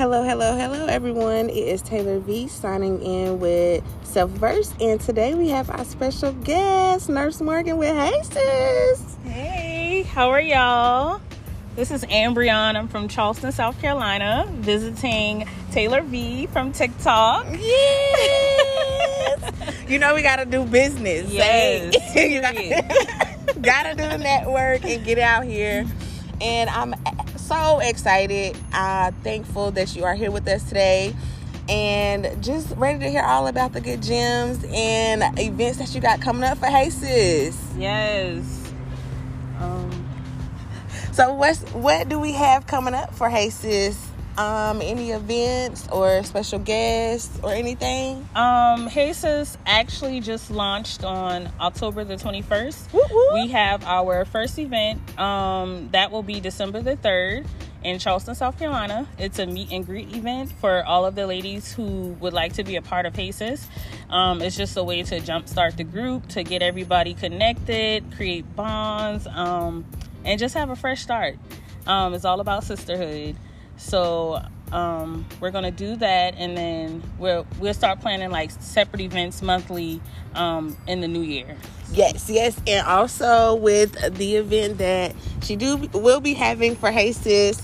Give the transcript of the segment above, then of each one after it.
Hello, hello, hello, everyone. It is Taylor V signing in with Self Verse, and today we have our special guest, Nurse Morgan with Hey Sis. Hey, how are y'all? This is Ambrion. I'm from Charleston, South Carolina, visiting Taylor V from TikTok. Yes. you know we gotta do business. Yes. Say- you gotta, gotta do the network and get out here. And I'm so excited. Uh, thankful that you are here with us today. And just ready to hear all about the good gems and events that you got coming up for Hey Sis. Yes. Um, So what's what do we have coming up for Hey Sis? Um, any events or special guests or anything? um, actually just launched on October the 21st. Woo woo. We have our first event. Um, that will be December the 3rd in Charleston, South Carolina. It's a meet and greet event for all of the ladies who would like to be a part of Hey Sis. Um, it's just a way to jumpstart the group, to get everybody connected, create bonds, um, and just have a fresh start. Um, it's all about sisterhood. So um, we're gonna do that, and then we'll we'll start planning like separate events monthly um, in the new year. Yes, yes, and also with the event that she do will be having for Hey Sis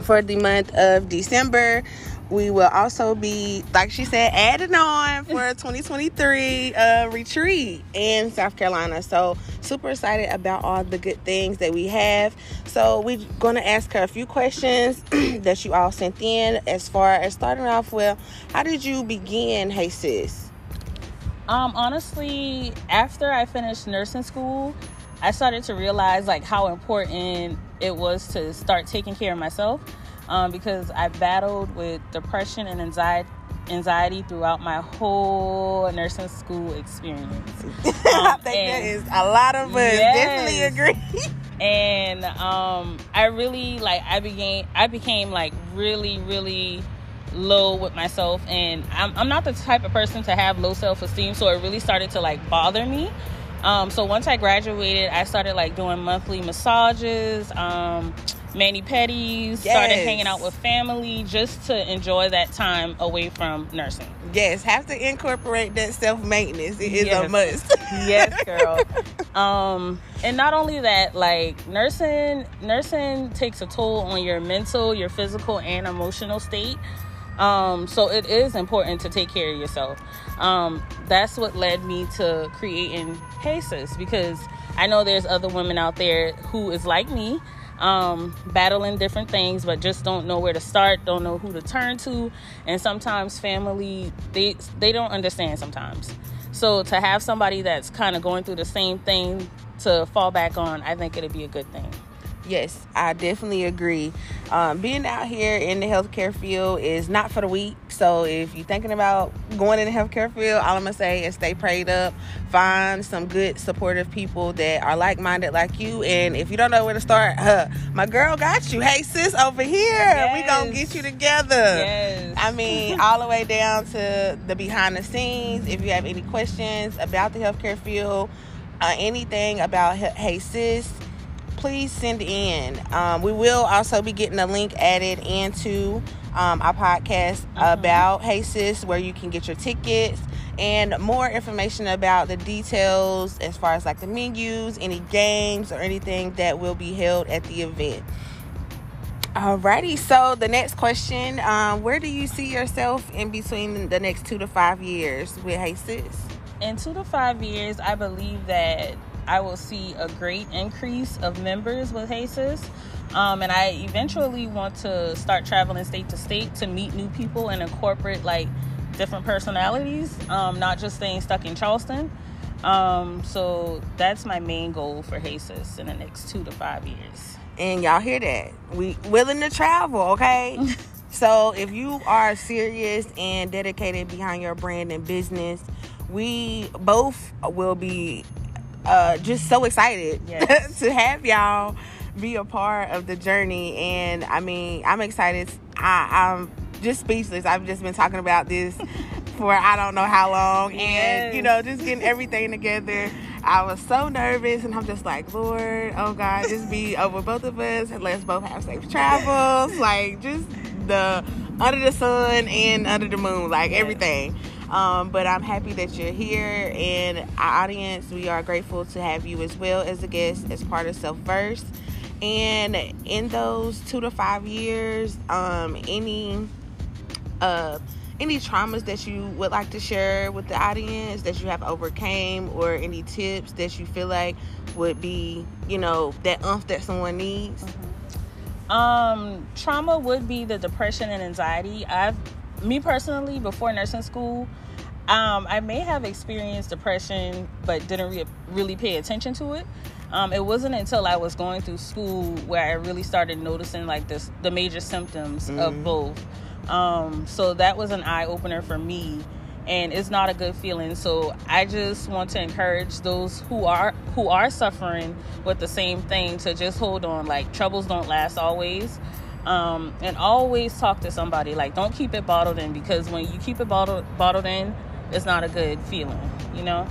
for the month of December. We will also be, like she said, adding on for a 2023 uh, retreat in South Carolina. So super excited about all the good things that we have. So we're gonna ask her a few questions that you all sent in. As far as starting off with, how did you begin Hey Sis? Um, honestly, after I finished nursing school, I started to realize like how important it was to start taking care of myself um, because I battled with depression and anxiety anxiety throughout my whole nursing school experience. I think that is a lot of us definitely agree. and um i really like i began i became like really really low with myself and I'm, I'm not the type of person to have low self-esteem so it really started to like bother me um so once i graduated i started like doing monthly massages um mani pedis started hanging out with family just to enjoy that time away from nursing. Yes, have to incorporate that self maintenance. It is a must. yes girl. Um and not only that like nursing nursing takes a toll on your mental your physical and emotional state. Um so it is important to take care of yourself. Um that's what led me to creating Hey Sis because i know there's other women out there who is like me um, battling different things, but just don't know where to start, don't know who to turn to, and sometimes family they they don't understand sometimes. So to have somebody that's kind of going through the same thing to fall back on, I think it'd be a good thing. Yes, I definitely agree. Um, being out here in the healthcare field is not for the weak. So if you're thinking about going in the healthcare field, all I'm gonna say is stay prayed up, find some good supportive people that are like minded like you. And if you don't know where to start, huh, my girl got you. Hey sis, over here, we gonna get you together. Yes. I mean, all the way down to the behind the scenes. If you have any questions about the healthcare field, uh, anything about Hey Sis, please send in. Um, we will also be getting a link added into um, our podcast about Hey Sis, where you can get your tickets and more information about the details as far as like the menus, any games, or anything that will be held at the event. Alrighty, so the next question, um, where do you see yourself in between the next two to five years with Hey Sis? in two to five years, I believe that I will see a great increase of members with Hey Sis. Um, and I eventually want to start traveling state to state to meet new people and incorporate like different personalities, um, not just staying stuck in Charleston. Um, so that's my main goal for Hey Sis in the next two to five years. and y'all hear that we willing to travel okay so if you are serious and dedicated behind your brand and business we both will be uh, just so excited Yes. to have y'all be a part of the journey and i mean i'm excited I, i'm just speechless i've just been talking about this for i don't know how long and Yes. you know just getting everything together I was so nervous, and I'm just like, Lord, oh God, just be over both of us, and let's both have safe travels. Like, just the under the sun and under the moon, like everything. Um, but I'm happy that you're here, and our audience, we are grateful to have you as well as a guest as part of Self First. And in those two to five years, um, any uh, any traumas that you would like to share with the audience that you have overcame, or any tips that you feel like would be, you know, that umph that someone needs? Mm-hmm. Um, trauma would be the depression and anxiety. I've me personally, before nursing school, um, I may have experienced depression, but didn't re- really pay attention to it. Um, it wasn't until I was going through school where I really started noticing like this, the major symptoms mm-hmm. of both. Um, so that was an eye opener for me, and it's not a good feeling. So I just want to encourage those who are who are suffering with the same thing to just hold on. Like troubles don't last always um, and always talk to somebody. Like, don't keep it bottled in because when you keep it bottled bottled in, it's not a good feeling, you know.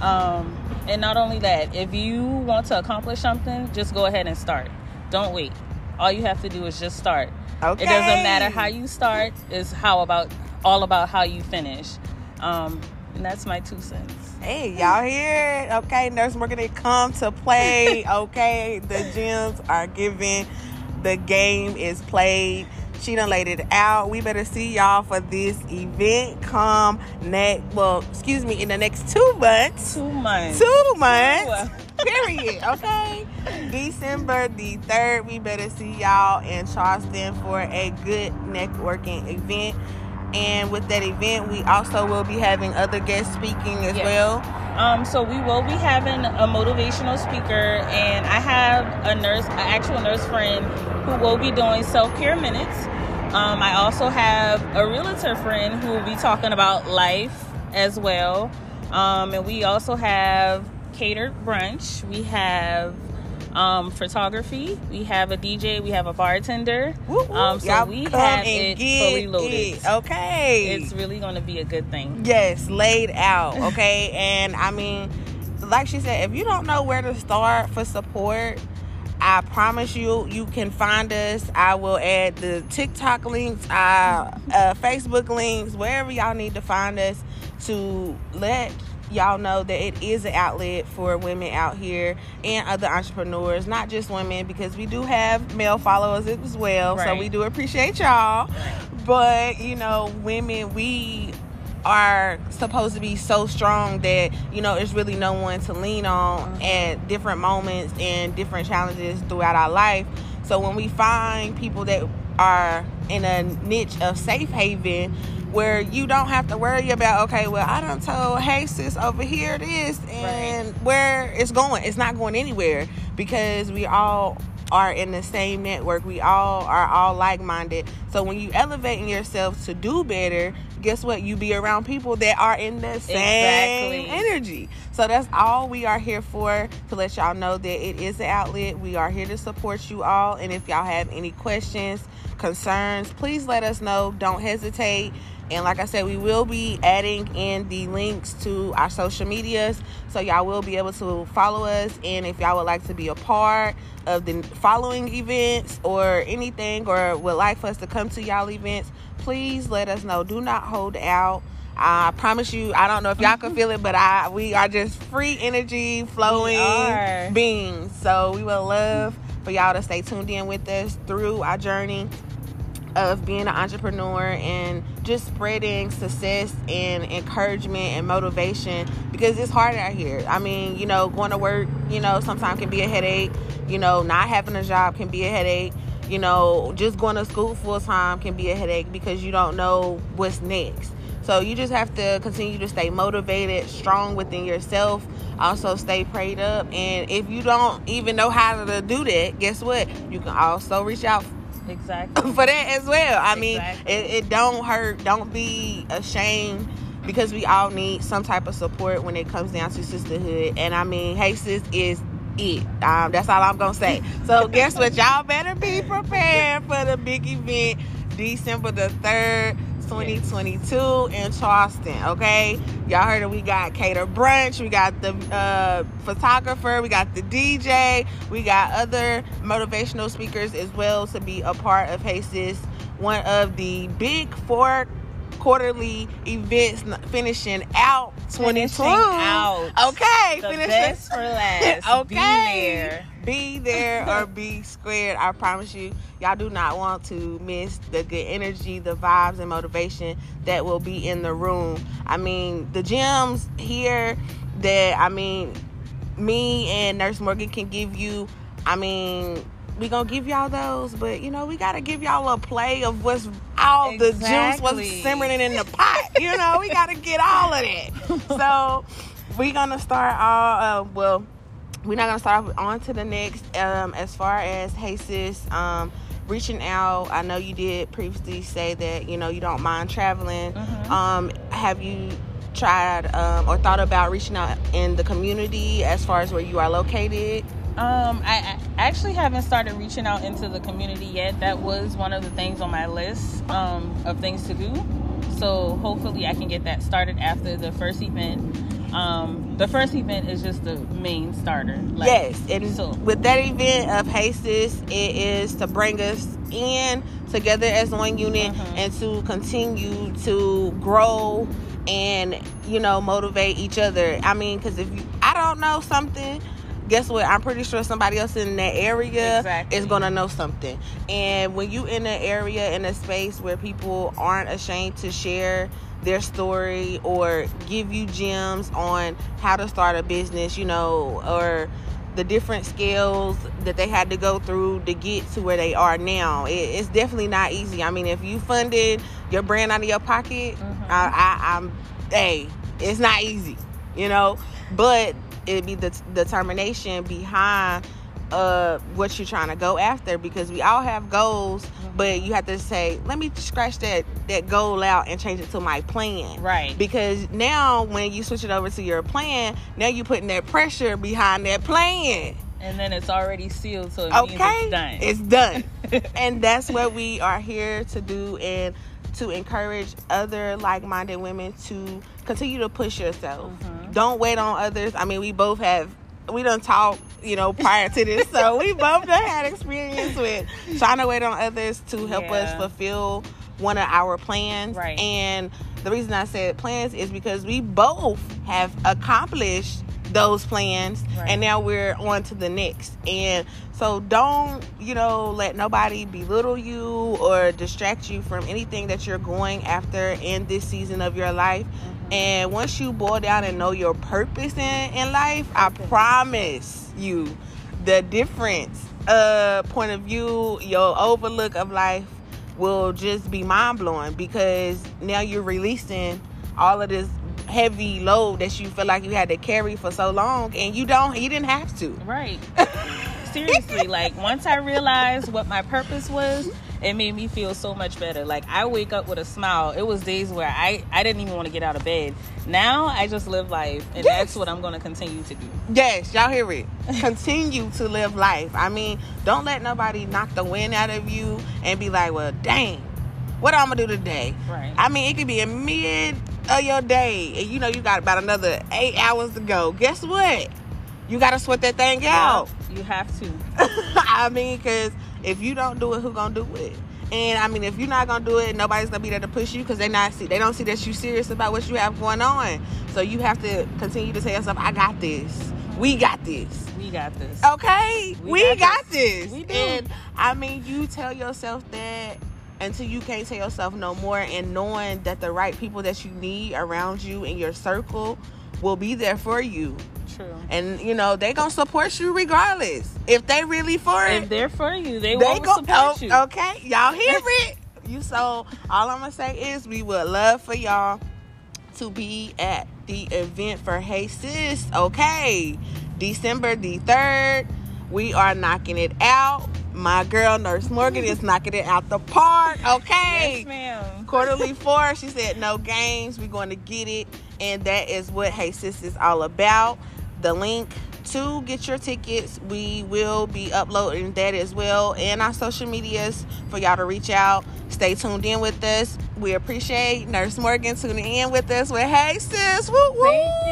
Um, and not only that, if you want to accomplish something, just go ahead and start. Don't wait. All you have to do is just start. Okay. It doesn't matter how you start. It's how about all about how you finish. Um, and that's my two cents. Hey, y'all hear it? Okay, nurse they come to play. Okay, the gems are given the game is played. She done laid it out. We better see y'all for this event come next. Well, excuse me, in the next two months. Two months. Two months. Two. Period. Okay. December the third. We better see y'all in Charleston for a good networking event. And with that event, we also will be having other guests speaking as yes. well. Um, so we will be having a motivational speaker, and I have a nurse, an actual nurse friend, who will be doing self care minutes. Um, I also have a realtor friend who will be talking about life as well, um, and we also have catered brunch. We have um, photography. We have a DJ. We have a bartender. Woo, woo. Um, so Y'all we have it fully loaded. It. Okay, it's really going to be a good thing. Yes, laid out. Okay, and I mean, like she said, if you don't know where to start for support. I promise you, you can find us. I will add the TikTok links, uh, uh, Facebook links, wherever y'all need to find us to let y'all know that it is an outlet for women out here and other entrepreneurs, not just women, because we do have male followers as well. Right. So we do appreciate y'all. Right. But, you know, women, we are supposed to be so strong that you know it's really no one to lean on mm-hmm. at different moments and different challenges throughout our life so when we find people that are in a niche of safe haven where you don't have to worry about okay well i don't told hey sis over here this and right. where it's going. It's not going anywhere because we all are in the same network. We all are all like-minded. So when you elevating yourself to do better guess what? You be around people that are in the same exactly. energy. So that's all we are here for to let y'all know that it is an outlet. We are here to support you all and if y'all have any questions concerns please let us know. Don't hesitate and like I said, we will be adding in the links to our social medias. So y'all will be able to follow us. And if y'all would like to be a part of the following events or anything, or would like for us to come to y'all events, please let us know. Do not hold out. I promise you, I don't know if y'all can feel it, but I we are just free energy flowing beings. So we would love for y'all to stay tuned in with us through our journey of being an entrepreneur and just spreading success and encouragement and motivation because it's hard out here. I mean, you know, going to work, you know, sometimes can be a headache. You know, not having a job can be a headache. You know, just going to school full time can be a headache because you don't know what's next. So you just have to continue to stay motivated, strong within yourself. Also, stay prayed up. And if you don't even know how to do that, guess what? You can also reach out exactly for that as well. I mean, it, it don't hurt. Don't be ashamed because we all need some type of support when it comes down to sisterhood. And I mean, hey sis is it. Um, that's all I'm gonna say. So guess what? Y'all better be prepared for the big event, December the third. 2022 in Charleston. Okay, y'all heard it. We got cater brunch. We got the uh, photographer. We got the DJ. We got other motivational speakers as well to be a part of Sis one of the big four quarterly events finishing out 2020. Finishing out. Okay, The finishing- best for last. Be Okay. Be there or be squared. I promise you, y'all do not want to miss the good energy, the vibes, and motivation that will be in the room. I mean, the gems here that I mean, me and Nurse Morgan can give you. I mean, we gonna give y'all those, but you know, we gotta give y'all a play of what's all the juice was simmering in the pot. You know, we gotta get all of it. So we gonna start all. Uh, well, we're not gonna start off on to the next. Um, as far as Hey Sis, um, reaching out. I know you did previously say that you know you don't mind traveling. Mhm. Um, have you tried um, or thought about reaching out in the community as far as where you are located? Um, I, I actually haven't started reaching out into the community yet. That was one of the things on my list um, of things to do. So hopefully, I can get that started after the first event. Um, the first event is just the main starter. Like, yes, and so with that event of Hey Sis, it is to bring us in together as one unit Mhm. and to continue to grow and you know motivate each other. I mean, because if you, I don't know something. Guess what? I'm pretty sure somebody else in that area Exactly. is gonna know something. And when you in an area in a space where people aren't ashamed to share their story or give you gems on how to start a business, you know, or the different scales that they had to go through to get to where they are now. It, it's definitely not easy. I mean, if you funded your brand out of your pocket, Mhm. I, I, I'm, hey, it's not easy, you know, but it'd be the t- determination behind uh what you're trying to go after because we all have goals but you have to say let me scratch that that goal out and change it to my plan. Right. because now when you switch it over to your plan now you're putting that pressure behind that plan. And then it's already sealed, so it means okay? it's done. it's done. And that's what we are here to do and to encourage other like-minded women to continue to push yourself Mhm. don't wait on others i mean we both have we don't talk you know prior to this so we both done had experience with trying to wait on others to help us fulfill one of our plans Right. and the reason i said plans is because we both have accomplished those plans Right. and now we're on to the next and so don't you know let nobody belittle you or distract you from anything that you're going after in this season of your life Mhm. And once you boil down and know your purpose in, in life i promise you the difference uh point of view your overlook of life will just be mind-blowing because now you're releasing all of this heavy load that you feel like you had to carry for so long and you don't you didn't have to Right. Seriously, like once I realized what my purpose was, it made me feel so much better. Like I wake up with a smile. It was days where I I didn't even want to get out of bed. Now I just live life, and Yes. that's what I'm going to continue to do. Yes, y'all hear it. Continue to live life. I mean, don't let nobody knock the wind out of you and be like, well, dang, what I'm gonna do today? Right. I mean, it could be a mid of your day, and you know you got about another eight hours to go. Guess what? You gotta sweat that thing out. You have to. I mean, because if you don't do it, who gonna do it? And I mean, if you're not gonna do it, nobody's gonna be there to push you because they not see they don't see that you serious about what you have going on. So you have to continue to tell yourself, "I got this. We got this." We got this. Okay, we, We got, got this. We do. And I mean, you tell yourself that until you can't tell yourself no more, and knowing that the right people that you need around you in your circle will be there for you, True. and you know they gonna support you regardless. If they really for it, If they're for you, they, they go. support oh, you. Okay, y'all hear it? You so all I'm gonna say is we would love for y'all to be at the event for Hey Sis. Okay, December the third, we are knocking it out. My girl Nurse Morgan is knocking it out the park. Okay. Yes, ma'am. Quarterly four, she said no games. We're going to get it, and that is what Hey Sis is all about. The link to get your tickets, we will be uploading that as well in our social medias for y'all to reach out. Stay tuned in with us. We appreciate Nurse Morgan tuning in with us. With Hey Sis, woo woo. Thank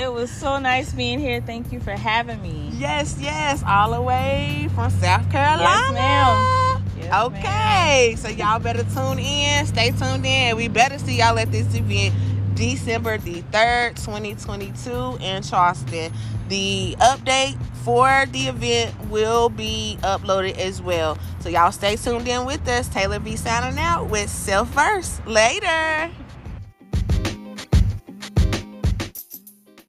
you. It was so nice being here. Thank you for having me. Yes, yes, all the way from South Carolina. ma'am. Yes, Yes, okay, so y'all better tune in. Stay tuned in. We better see y'all at this event December the 3rd, 2022 in Charleston. The update for the event will be uploaded as well. So y'all stay tuned in with us. Taylor V signing out with Self Verse. Later.